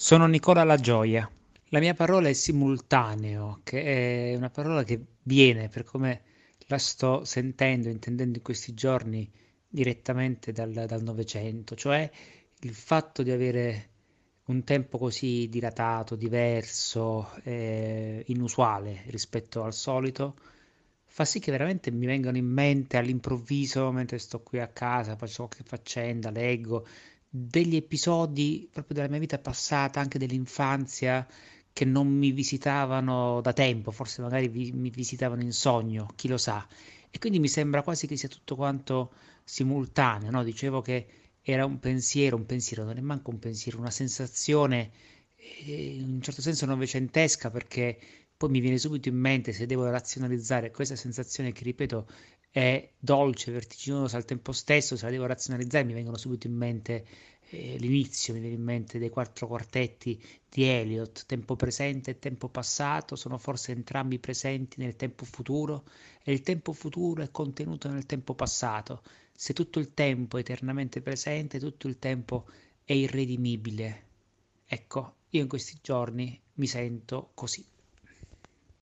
Sono Nicola La Gioia. La mia parola è simultaneo, che è una parola che viene, per come la sto sentendo, intendendo in questi giorni, direttamente dal, Novecento, cioè il fatto di avere un tempo così dilatato, diverso, eh, inusuale rispetto al solito, fa sì che veramente mi vengano in mente all'improvviso, mentre sto qui a casa, faccio qualche faccenda, leggo, degli episodi proprio della mia vita passata, anche dell'infanzia, che non mi visitavano da tempo, forse magari vi, mi visitavano in sogno, chi lo sa. E quindi mi sembra quasi che sia tutto quanto simultaneo, no? Dicevo che era un pensiero, un pensiero, non è manco un pensiero, una sensazione eh, in un certo senso novecentesca perché poi mi viene subito in mente se devo razionalizzare questa sensazione che ripeto è dolce, vertiginosa al tempo stesso, se la devo razionalizzare mi vengono subito in mente eh, l'inizio, mi viene in mente dei quattro quartetti di Eliot, tempo presente e tempo passato, sono forse entrambi presenti nel tempo futuro e il tempo futuro è contenuto nel tempo passato. Se tutto il tempo è eternamente presente, tutto il tempo è irredimibile. Ecco, io in questi giorni mi sento così.